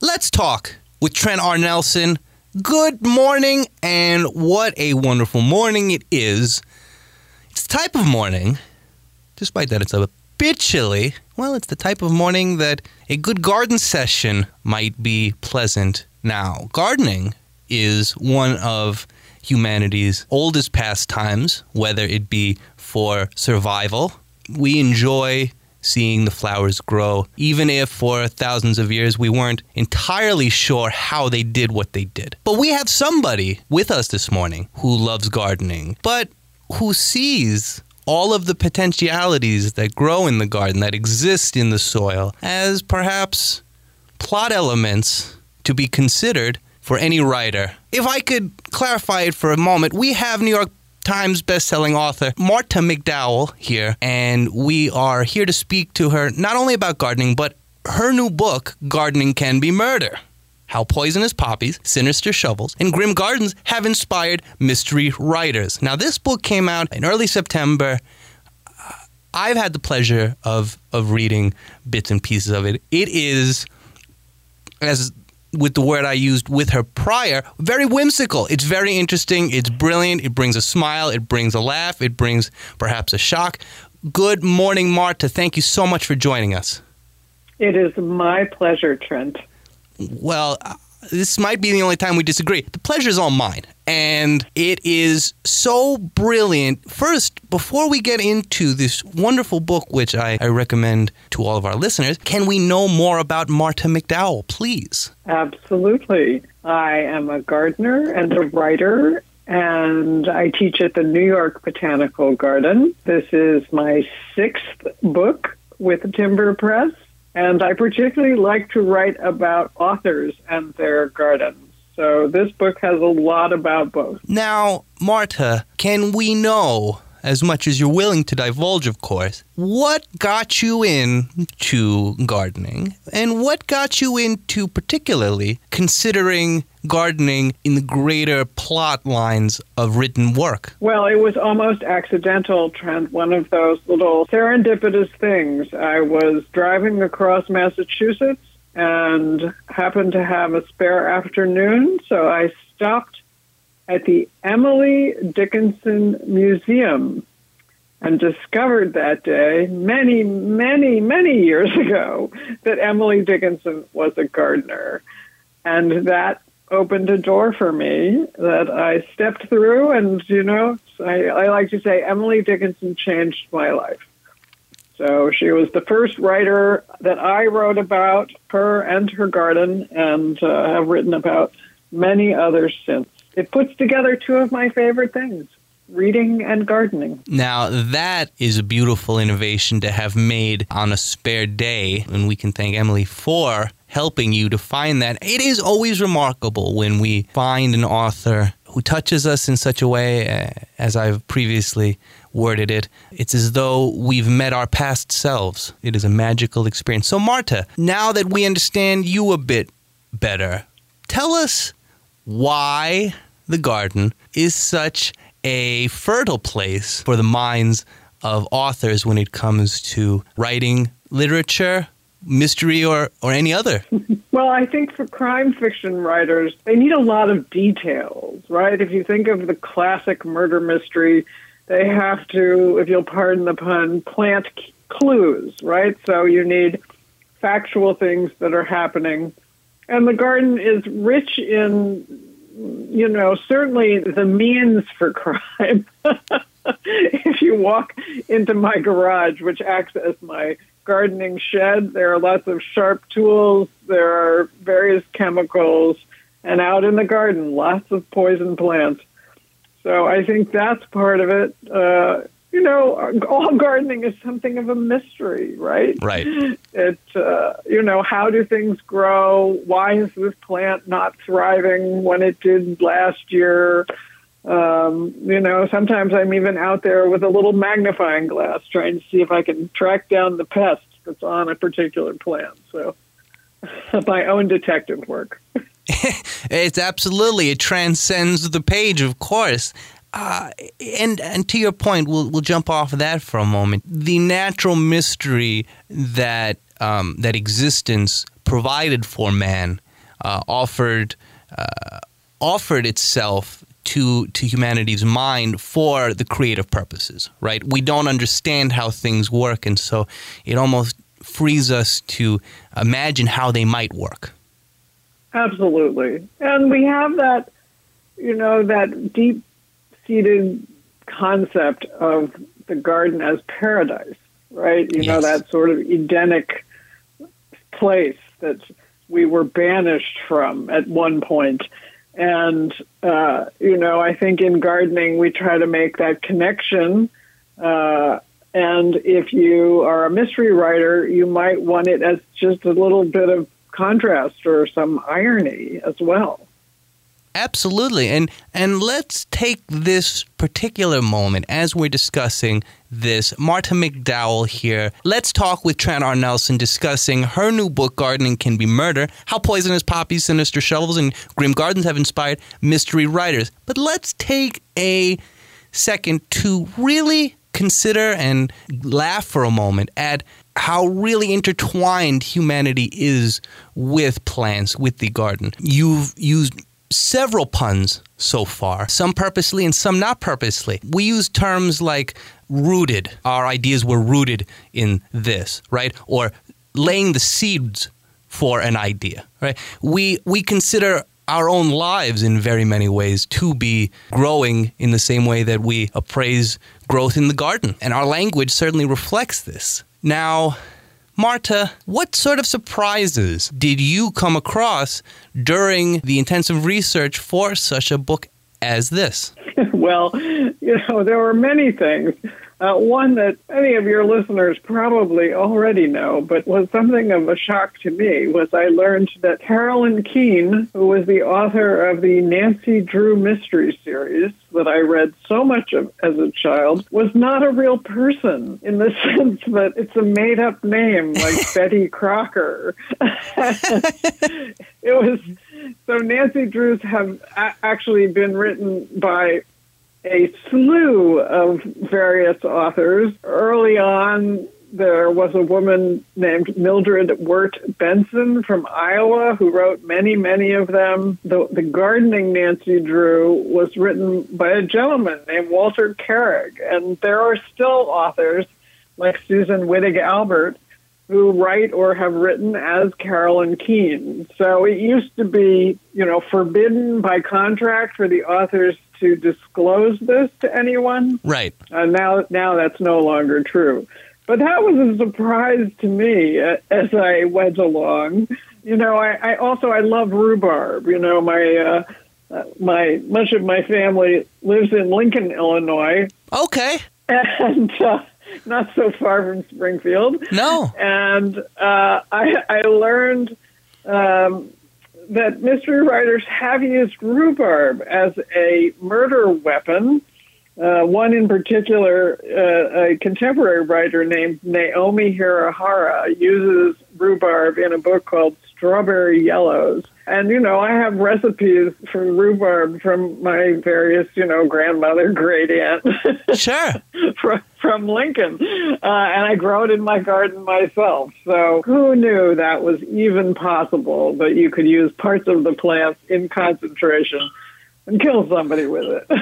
Let's talk with Trent R. Nelson. Good morning, and what a wonderful morning it is. It's the type of morning, despite that it's a bit chilly, well, it's the type of morning that a good garden session might be pleasant now. Gardening is one of humanity's oldest pastimes, whether it be for survival. We enjoy seeing the flowers grow, even if for thousands of years we weren't entirely sure how they did what they did. But we have somebody with us this morning who loves gardening, but who sees all of the potentialities that grow in the garden, that exist in the soil, as perhaps plot elements to be considered for any writer. If I could clarify it for a moment, we have New York Times bestselling author Marta McDowell here, and we are here to speak to her not only about gardening, but her new book, Gardening Can Be Murder. How poisonous poppies, sinister shovels, and grim gardens have inspired mystery writers. Now, this book came out in early September. I've had the pleasure of of reading bits and pieces of it. It is, as with the word I used with her prior, very whimsical. It's very interesting. It's brilliant. It brings a smile. It brings a laugh. It brings perhaps a shock. Good morning, Marta. Thank you so much for joining us. It is my pleasure, Trent. Well, uh, this might be the only time we disagree. The pleasure is all mine. And it is so brilliant. First, before we get into this wonderful book, which I, I recommend to all of our listeners, can we know more about Marta McDowell, please? Absolutely. I am a gardener and a writer, and I teach at the New York Botanical Garden. This is my sixth book with Timber Press. And I particularly like to write about authors and their gardens. So this book has a lot about both. Now, Marta, can we know, as much as you're willing to divulge, of course, what got you into gardening and what got you into particularly considering gardening in the greater plot lines of written work? Well, it was almost accidental, Trent, one of those little serendipitous things. I was driving across Massachusetts and happened to have a spare afternoon, so I stopped at the Emily Dickinson Museum and discovered that day, many, many, many years ago, that Emily Dickinson was a gardener. And that opened a door for me that I stepped through. And, you know, I, I like to say Emily Dickinson changed my life. So she was the first writer that I wrote about her and her garden, and uh, have written about many others since. It puts together two of my favorite things reading and gardening. Now, that is a beautiful innovation to have made on a spare day, and we can thank Emily for helping you to find that. It is always remarkable when we find an author who touches us in such a way, uh, as I've previously worded it. It's as though we've met our past selves. It is a magical experience. So, Marta, now that we understand you a bit better, tell us why the garden is such a fertile place for the minds of authors when it comes to writing literature, mystery, or, or any other? Well, I think for crime fiction writers, they need a lot of details, right? If you think of the classic murder mystery, they have to, if you'll pardon the pun, plant clues, right? So you need factual things that are happening. And the garden is rich in, you know, certainly the means for crime. if you walk into my garage, which acts as my gardening shed, there are lots of sharp tools, there are various chemicals, and out in the garden, lots of poison plants. So I think that's part of it. Uh, you know, all gardening is something of a mystery, right? Right. It, uh, you know, how do things grow? Why is this plant not thriving when it did last year? Um, you know, sometimes I'm even out there with a little magnifying glass trying to see if I can track down the pest that's on a particular plant. So, my own detective work. it's absolutely it transcends the page, of course. Uh, and and to your point, we'll we'll jump off of that for a moment. The natural mystery that um, that existence provided for man uh, offered uh, offered itself to to humanity's mind for the creative purposes, right? We don't understand how things work, and so it almost frees us to imagine how they might work. Absolutely, and we have that, you know, that deep seated concept of the garden as paradise, right? You Yes. know, that sort of Edenic place that we were banished from at one point. And, uh, you know, I think in gardening we try to make that connection. Uh, and if you are a mystery writer, you might want it as just a little bit of contrast or some irony as well. Absolutely. And and let's take this particular moment as we're discussing this. Marta McDowell here. Let's talk with Trent R. Nelson discussing her new book, Gardening Can Be Murder, how poisonous poppies, sinister shovels, and grim gardens have inspired mystery writers. But let's take a second to really consider and laugh for a moment at how really intertwined humanity is with plants, with the garden. You've used several puns so far, some purposely and some not purposely. We use terms like rooted. Our ideas were rooted in this, right? Or laying the seeds for an idea, right? We we consider our own lives in very many ways to be growing in the same way that we appraise growth in the garden. And our language certainly reflects this. Now, Marta, what sort of surprises did you come across during the intensive research for such a book as this? well, you know, there were many things. Uh, one that any of your listeners probably already know, but was something of a shock to me, was I learned that Carolyn Keene, who was the author of the Nancy Drew Mystery Series that I read so much of as a child, was not a real person in the sense that it's a made up name like Betty Crocker. it was so Nancy Drews have a- actually been written by a slew of various authors. Early on, there was a woman named Mildred Wirt Benson from Iowa who wrote many, many of them. The, the Gardening Nancy Drew was written by a gentleman named Walter Karig, and there are still authors like Susan Wittig Albert who write or have written as Carolyn Keene. So it used to be, you know, forbidden by contract for the authors to disclose this to anyone. Right. Uh, now, now that's no longer true. But that was a surprise to me uh, as I went along. You know, I, I also I love rhubarb. You know, my uh, uh, my much of my family lives in Lincoln, Illinois, Okay. and uh, not so far from Springfield No. and uh, I, I learned um, that mystery writers have used rhubarb as a murder weapon. Uh, one in particular, uh, a contemporary writer named Naomi Hirahara uses rhubarb in a book called Strawberry Yellows. And, you know, I have recipes for rhubarb from my various, you know, grandmother, great aunt. Sure. from, from Lincoln, uh, and I grow it in my garden myself. So who knew that was even possible that you could use parts of the plant in concentration and kill somebody with it?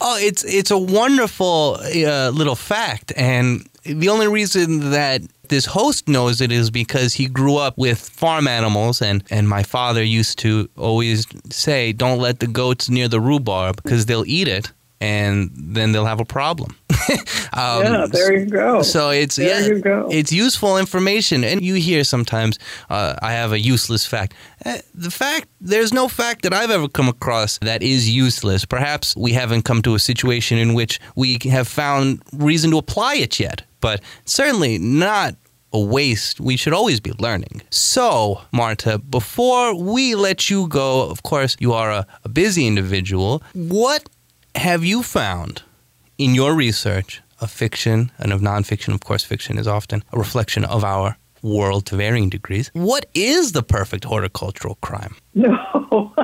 Oh, it's it's a wonderful uh, little fact, and the only reason that this host knows it is because he grew up with farm animals, and and my father used to always say, "Don't let the goats near the rhubarb because they'll eat it." And then they'll have a problem. um, yeah, there you go. So it's There yeah, you go. it's useful information, and you hear sometimes uh, I have a useless fact. Uh, the fact there's no fact that I've ever come across that is useless. Perhaps we haven't come to a situation in which we have found reason to apply it yet, but certainly not a waste. We should always be learning. So, Marta, before we let you go, of course, you are a, a busy individual. What have you found in your research of fiction and of nonfiction? Of course, fiction is often a reflection of our world to varying degrees. What is the perfect horticultural crime? No,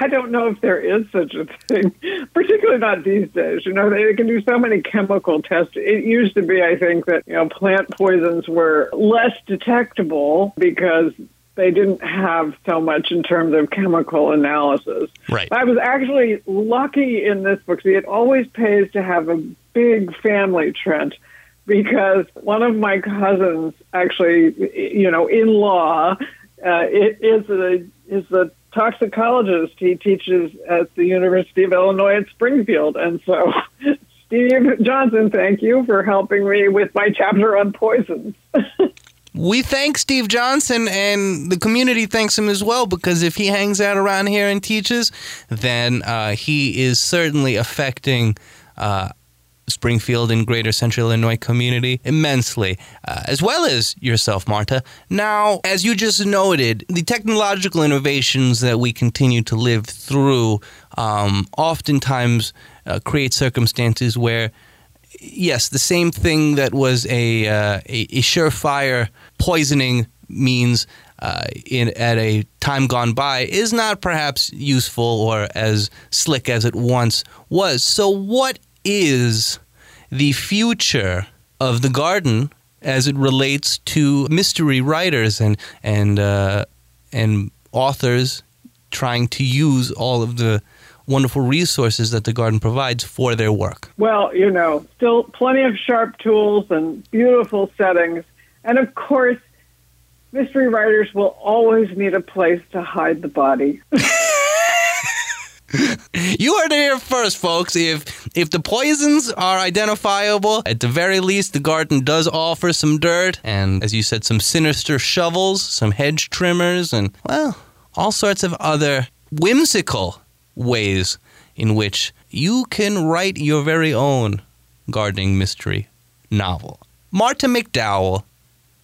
I don't know if there is such a thing, particularly not these days. You know, they can do so many chemical tests. It used to be, I think, that, you know, plant poisons were less detectable because they didn't have so much in terms of chemical analysis. Right. I was actually lucky in this book. See, it always pays to have a big family, Trent, because one of my cousins, actually, you know, in law, uh, is a is a toxicologist. He teaches at the University of Illinois at Springfield, and so. Steve Johnson, thank you for helping me with my chapter on poisons. we thank Steve Johnson and the community thanks him as well because if he hangs out around here and teaches, then uh, he is certainly affecting uh, Springfield and Greater Central Illinois community immensely, uh, as well as yourself, Marta. Now, as you just noted, the technological innovations that we continue to live through um, oftentimes uh, create circumstances where yes, the same thing that was a uh, a, a, surefire poisoning means uh, in at a time gone by is not perhaps useful or as slick as it once was. So, what is the future of the garden as it relates to mystery writers and and uh, and authors trying to use all of the wonderful resources that the garden provides for their work? Well, you know, still plenty of sharp tools and beautiful settings. And of course, mystery writers will always need a place to hide the body. you heard it here first, folks. If if the poisons are identifiable, at the very least, the garden does offer some dirt and, as you said, some sinister shovels, some hedge trimmers, and well, all sorts of other whimsical ways in which you can write your very own gardening mystery novel. Marta McDowell,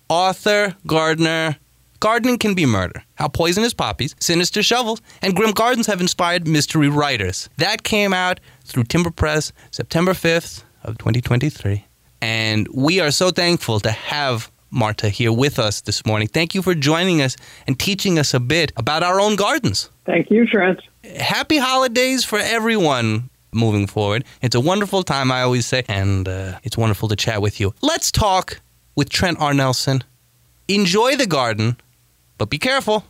author, gardener. Gardening can be murder. How poisonous poppies, sinister shovels, and grim gardens have inspired mystery writers. That came out through Timber Press September 5th of 2023. And we are so thankful to have Marta here with us this morning. Thank you for joining us and teaching us a bit about our own gardens. Thank you, Trent. Happy holidays for everyone moving forward. It's a wonderful time, I always say, and uh, it's wonderful to chat with you. Let's talk with Trent R. Nelson. Enjoy the garden, but be careful.